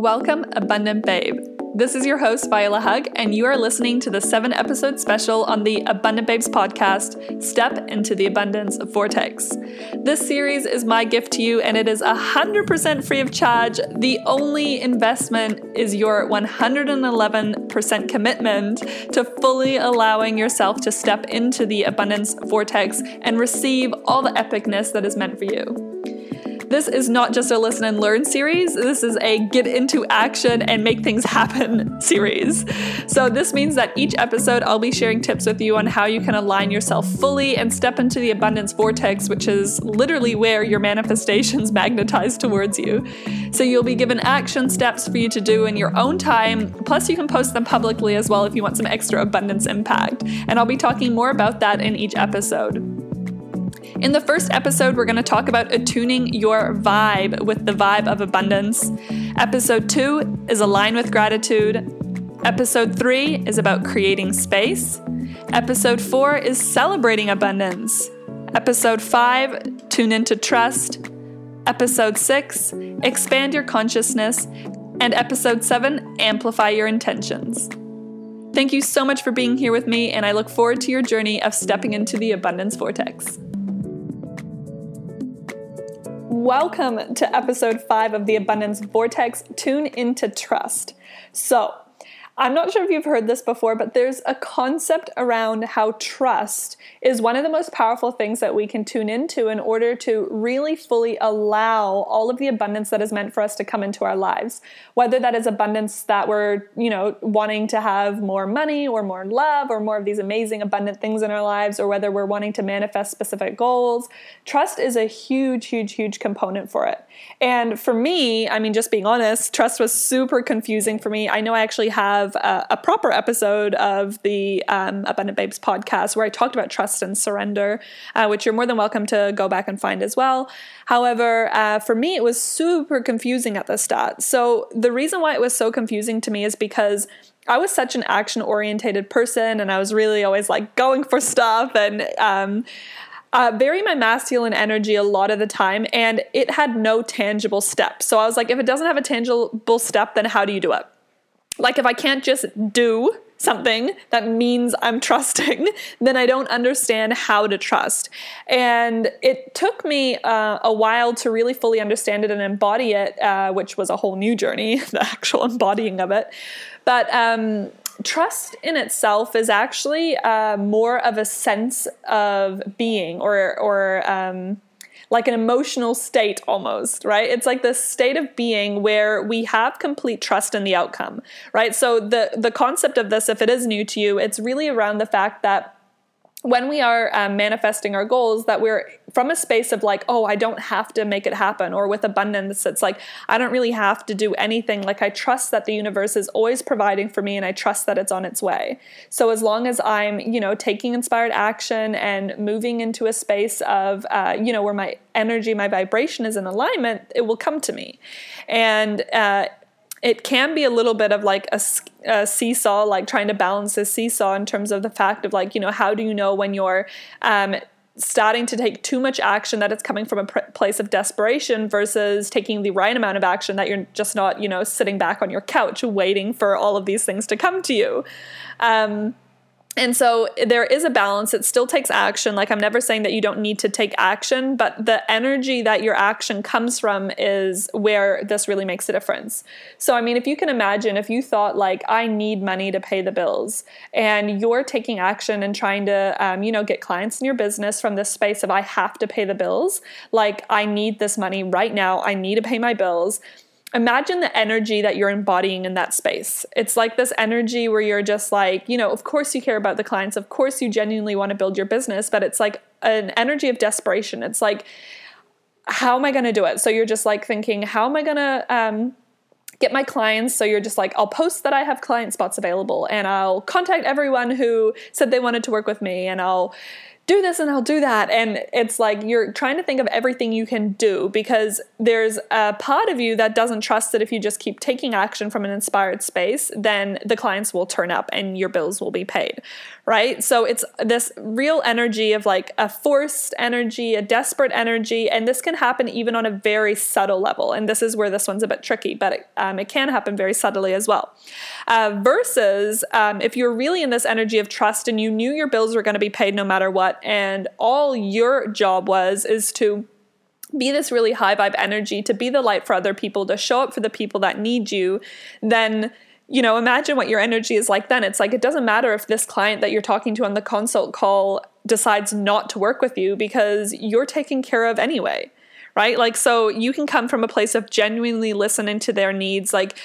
Welcome, Abundant Babe. This is your host, Viola Hug, and you are listening to the seven episode special on the Abundant Babes podcast, Step into the Abundance Vortex. This series is my gift to you, and it is 100% free of charge. The only investment is your 111% commitment to fully allowing yourself to step into the abundance vortex and receive all the epicness that is meant for you. This is not just a listen and learn series, this is a get into action and make things happen series. So, this means that each episode I'll be sharing tips with you on how you can align yourself fully and step into the abundance vortex, which is literally where your manifestations magnetize towards you. So, you'll be given action steps for you to do in your own time, plus, you can post them publicly as well if you want some extra abundance impact. And I'll be talking more about that in each episode. In the first episode, we're going to talk about attuning your vibe with the vibe of abundance. Episode two is Align with Gratitude. Episode three is about creating space. Episode four is Celebrating Abundance. Episode five, Tune into Trust. Episode six, Expand Your Consciousness. And episode seven, Amplify Your Intentions. Thank you so much for being here with me, and I look forward to your journey of stepping into the abundance vortex. Welcome to episode five of the Abundance Vortex Tune into Trust. So, I'm not sure if you've heard this before, but there's a concept around how trust is one of the most powerful things that we can tune into in order to really fully allow all of the abundance that is meant for us to come into our lives. Whether that is abundance that we're, you know, wanting to have more money or more love or more of these amazing abundant things in our lives, or whether we're wanting to manifest specific goals, trust is a huge, huge, huge component for it. And for me, I mean, just being honest, trust was super confusing for me. I know I actually have a, a proper episode of the um, Abundant Babes podcast where I talked about trust and surrender, uh, which you're more than welcome to go back and find as well. However, uh, for me, it was super confusing at the start. So the reason why it was so confusing to me is because I was such an action orientated person and I was really always like going for stuff and um, uh, bury my masculine energy a lot of the time, and it had no tangible step. So I was like, if it doesn't have a tangible step, then how do you do it? Like, if I can't just do something that means I'm trusting, then I don't understand how to trust. And it took me uh, a while to really fully understand it and embody it, uh, which was a whole new journey, the actual embodying of it. But um, trust in itself is actually uh, more of a sense of being or or um, like an emotional state almost right? It's like this state of being where we have complete trust in the outcome right? So the the concept of this if it is new to you it's really around the fact that when we are um, manifesting our goals that we're from a space of like oh i don't have to make it happen or with abundance it's like i don't really have to do anything. Like i trust that the universe is always providing for me and i trust that it's on its way. So as long as i'm you know taking inspired action and moving into a space of uh, you know where my energy my vibration is in alignment it will come to me. And uh, it can be a little bit of like a, a, seesaw, like trying to balance a seesaw in terms of the fact of like, you know, how do you know when you're um, starting to take too much action that it's coming from a pr- place of desperation versus taking the right amount of action that you're just not, you know, sitting back on your couch waiting for all of these things to come to you. Um, and so there is a balance. It still takes action. Like, I'm never saying that you don't need to take action, but the energy that your action comes from is where this really makes a difference. So, I mean, if you can imagine, if you thought, like, I need money to pay the bills, and you're taking action and trying to, um, you know, get clients in your business from this space of, I have to pay the bills, like, I need this money right now, I need to pay my bills imagine the energy that you're embodying in that space. It's like this energy where you're just like, you know, of course you care about the clients, of course you genuinely want to build your business, but it's like an energy of desperation. It's like, how am I going to do it? So you're just like thinking, how am I going to, um, get my clients. So you're just like, I'll post that I have client spots available and I'll contact everyone who said they wanted to work with me and I'll do this and I'll do that. And it's like you're trying to think of everything you can do because there's a part of you that doesn't trust that if you just keep taking action from an inspired space, then the clients will turn up and your bills will be paid, right? So it's this real energy of like a forced energy, a desperate energy, and this can happen even on a very subtle level. And this is where this one's a bit tricky, but it, um, it can happen very subtly as well. Uh, versus um, if you're really in this energy of trust and you knew your bills were going to be paid no matter what, and all your job was is to be this really high vibe energy, to be the light for other people, to show up for the people that need you, then you know, imagine what your energy is like then. It's like it doesn't matter if this client that you're talking to on the consult call decides not to work with you because you're taken care of anyway. Right? Like, so you can come from a place of genuinely listening to their needs, like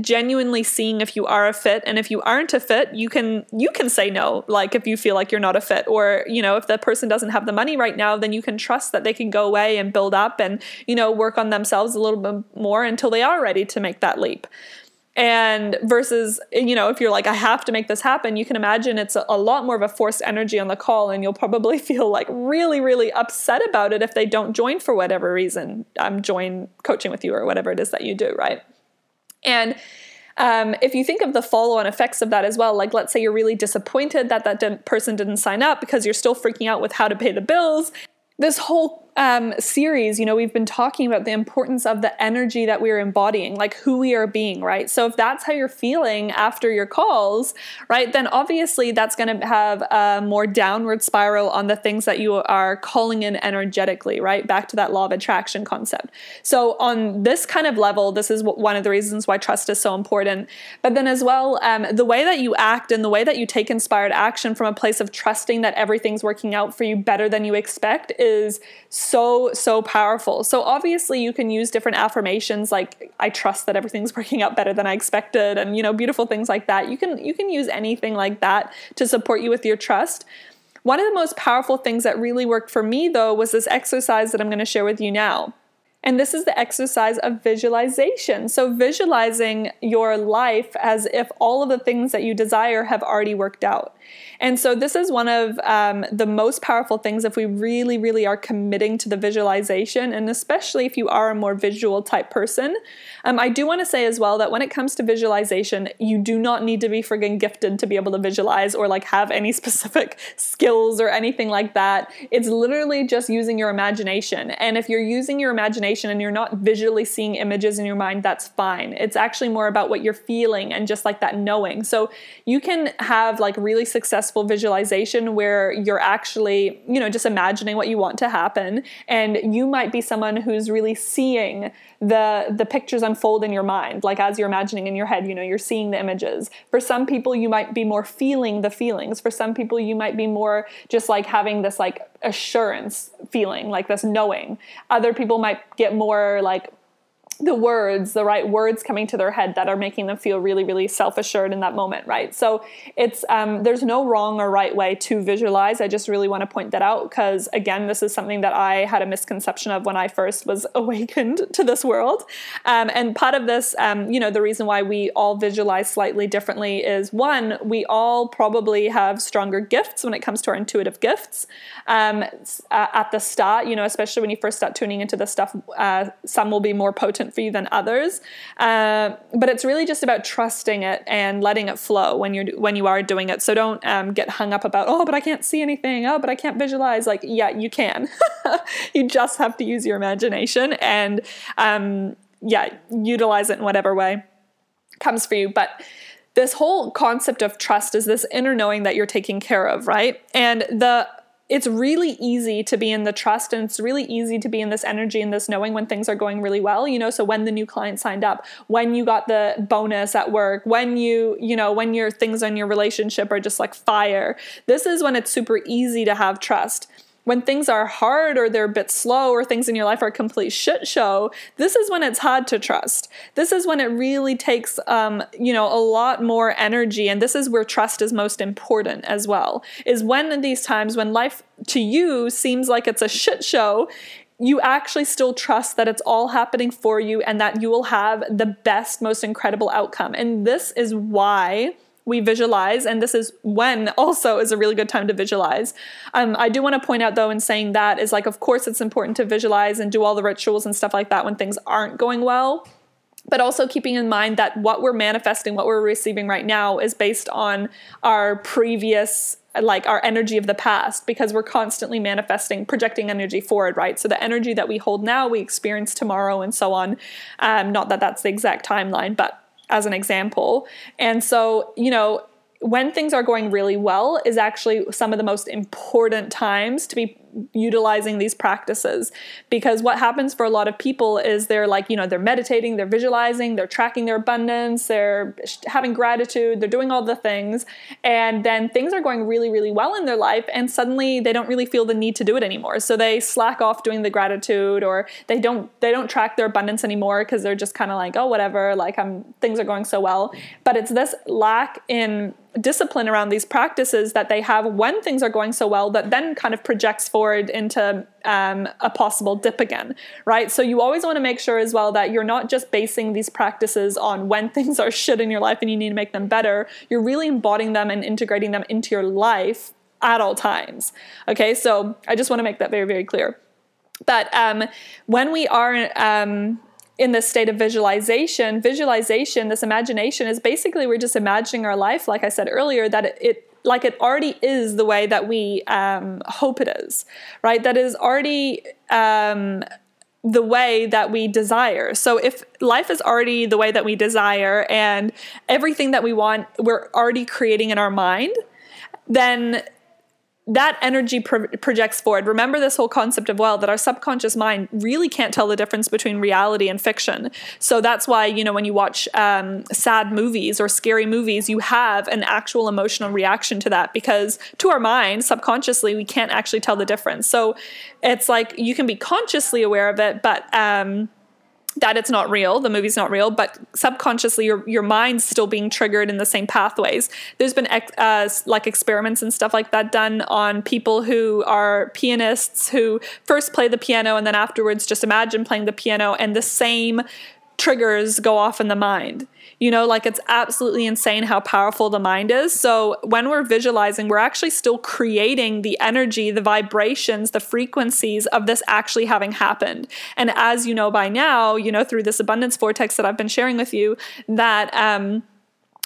genuinely seeing if you are a fit and if you aren't a fit you can you can say no like if you feel like you're not a fit or you know if the person doesn't have the money right now then you can trust that they can go away and build up and you know work on themselves a little bit more until they are ready to make that leap. And versus you know if you're like i have to make this happen you can imagine it's a, lot more of a forced energy on the call and you'll probably feel like really really upset about it if they don't join for whatever reason um, join coaching with you or whatever it is that you do right and um, if you think of the follow on effects of that as well, like let's say you're really disappointed that that didn't, person didn't sign up because you're still freaking out with how to pay the bills, this whole um, series, you know, we've been talking about the importance of the energy that we're embodying, like who we are being, right? So if that's how you're feeling after your calls, right, then obviously that's going to have a more downward spiral on the things that you are calling in energetically, right? Back to that law of attraction concept. So on this kind of level, this is one of the reasons why trust is so important. But then as well, um, the way that you act and the way that you take inspired action from a place of trusting that everything's working out for you better than you expect is so so powerful. So, obviously, you can use different affirmations like, I trust that everything's working out better than I expected, and, you know, beautiful things like that. You can, you can use anything like that to support you with your trust. One of the most powerful things that really worked for me, though, was this exercise that I'm going to share with you now. And this is the exercise of visualization. So, visualizing your life as if all of the things that you desire have already worked out. And so, this is one of um, the most powerful things if we really, really are committing to the visualization, and especially if you are a more visual type person. Um, I do want to say as well that when it comes to visualization, you do not need to be friggin' gifted to be able to visualize or like have any specific skills or anything like that. It's literally just using your imagination. And if you're using your imagination and you're not visually seeing images in your mind, that's fine. It's actually more about what you're feeling and just like that knowing. So, you can have like really successful visualization where you're actually, you know, just imagining what you want to happen. And you might be someone who's really seeing the the pictures unfold in your mind like as you're imagining in your head you know you're seeing the images for some people you might be more feeling the feelings for some people you might be more just like having this like assurance feeling like this knowing other people might get more like the words, the right words coming to their head that are making them feel really, really self assured in that moment, right? So it's um, there's no wrong or right way to visualize. I just really want to point that out because again, this is something that I had a misconception of when I first was awakened to this world. Um, and part of this, um, you know, the reason why we all visualize slightly differently is one, we all probably have stronger gifts when it comes to our intuitive gifts. Um, uh, at the start, you know, especially when you first start tuning into this stuff, uh, some will be more potent for you than others. Uh, but it's really just about trusting it and letting it flow when you're when you are doing it. So don't um, get hung up about oh, but I can't see anything. Oh, but I can't visualize. Like yeah, you can. you just have to use your imagination and um, yeah, utilize it in whatever way comes for you. But this whole concept of trust is this inner knowing that you're taking care of, right? And the it's really easy to be in the trust and it's really easy to be in this energy and this knowing when things are going really well you know? So when the new client signed up when you got the bonus at work when you you know when your things on your relationship are just like fire this is when it's super easy to have trust when things are hard or they're a bit slow or things in your life are a complete shit show, this is when it's hard to trust. This is when it really takes, um, you know, a lot more energy. And this is where trust is most important as well, is when in these times when life to you seems like it's a shit show, you actually still trust that it's all happening for you and that you will have the best, most incredible outcome. And this is why we visualize, and this is when also is a really good time to visualize. Um, I do want to point out though, in saying that, is like, of course, it's important to visualize and do all the rituals and stuff like that when things aren't going well. But also keeping in mind that what we're manifesting, what we're receiving right now, is based on our previous like our energy of the past because we're constantly manifesting, projecting energy forward, right? So the energy that we hold now, we experience tomorrow and so on. Um, not that that's the exact timeline, but as an example. And so, you know, when things are going really well is actually some of the most important times to be utilizing these practices. Because what happens for a lot of people is they're like you know they're meditating they're visualizing they're tracking their abundance they're having gratitude they're doing all the things and then things are going really really well in their life and suddenly they don't really feel the need to do it anymore. So they slack off doing the gratitude or they don't they don't track their abundance anymore because they're just kind of like oh whatever like I'm things are going so well. But it's this lack in discipline around these practices that they have when things are going so well that then kind of projects forward into um, a possible dip again, right? So you always want to make sure as well that you're not just basing these practices on when things are shit in your life and you need to make them better. You're really embodying them and integrating them into your life at all times. Okay, so I just want to make that very, very clear. But um, when we are um, in this state of visualization, visualization, this imagination is basically we're just imagining our life, like I said earlier, that it, it like it already is the way that we um, hope it is, right? That is already um, the way that we desire. So if life is already the way that we desire and everything that we want, we're already creating in our mind, then that energy pro- projects forward. Remember this whole concept of well that our subconscious mind really can't tell the difference between reality and fiction. So that's why you know when you watch um, sad movies or scary movies, you have an actual emotional reaction to that because to our mind subconsciously we can't actually tell the difference. So it's like you can be consciously aware of it, but um, that it's not real, the movie's not real, but subconsciously your, your mind's still being triggered in the same pathways. There's been uh, like experiments and stuff like that done on people who are pianists who first play the piano and then afterwards just imagine playing the piano and the same triggers go off in the mind. You know, like it's absolutely insane how powerful the mind is. So when we're visualizing, we're actually still creating the energy, the vibrations, the frequencies of this actually having happened. And as you know by now, you know, through this abundance vortex that I've been sharing with you, that, um,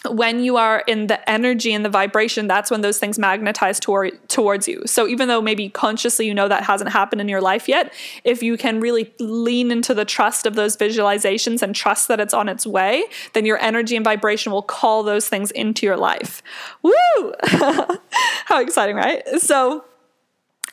when you are in the energy and the vibration, that's when those things magnetize toward, towards you. So even though maybe consciously you know that hasn't happened in your life yet, if you can really lean into the trust of those visualizations and trust that it's on its way, then your energy and vibration will call those things into your life. Woo! How exciting, right? So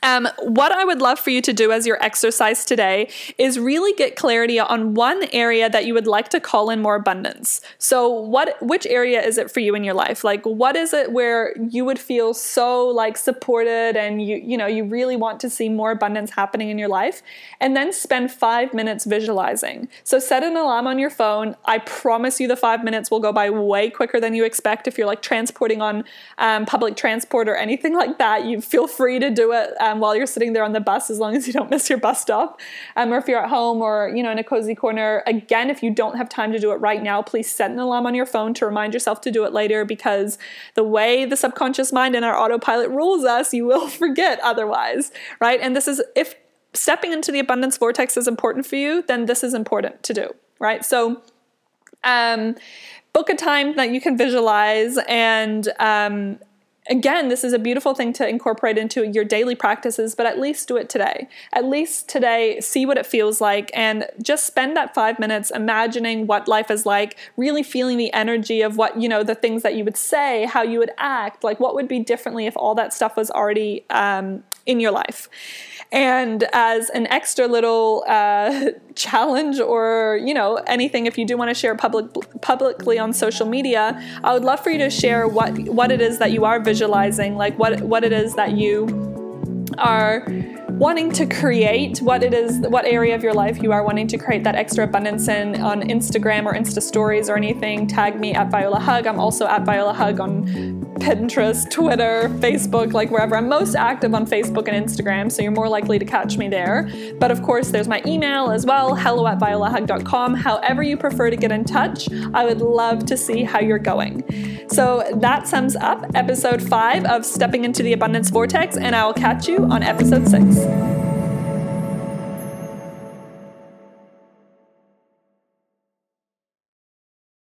um, what I would love for you to do as your exercise today is really get clarity on one area that you would like to call in more abundance. So, what which area is it for you in your life? Like, what is it where you would feel so like supported and you you know you really want to see more abundance happening in your life? And then spend five minutes visualizing. So, set an alarm on your phone. I promise you, the five minutes will go by way quicker than you expect. If you're like transporting on um, public transport or anything like that, you feel free to do it um, while you're sitting there on the bus, as long as you don't miss your bus stop. Um, or if you're at home or you know in a cozy corner, again, if you don't have time to do it right now, please set an alarm on your phone to remind yourself to do it later. Because the way the subconscious mind and our autopilot rules us, you will forget otherwise, right? And this is if stepping into the abundance vortex is important for you, then this is important to do, right? So. Um, book a time that you can visualize and um, again, this is a beautiful thing to incorporate into your daily practices, but at least do it today. At least today, see what it feels like and just spend that five minutes imagining what life is like, really feeling the energy of what, you know, the things that you would say, how you would act, like what would be differently if all that stuff was already um, in your life. And as an extra little uh, challenge or, you know, anything, if you do want to share public, publicly on social media, I would love for you to share what, what it is that you are visualizing, like what, what it is that you are wanting to create what it is what area of your life you are wanting to create that extra abundance in on Instagram or Insta stories or anything. Tag me at Viola Hug. I'm also at Viola Hug on Pinterest Twitter Facebook like wherever. I'm most active on Facebook and Instagram so you're more likely to catch me there. But of course there's my email as well hello at violahug.com however you prefer to get in touch I would love to see how you're going. So that sums up episode 5 of stepping into the abundance vortex and I will catch you on episode 6 Thanks.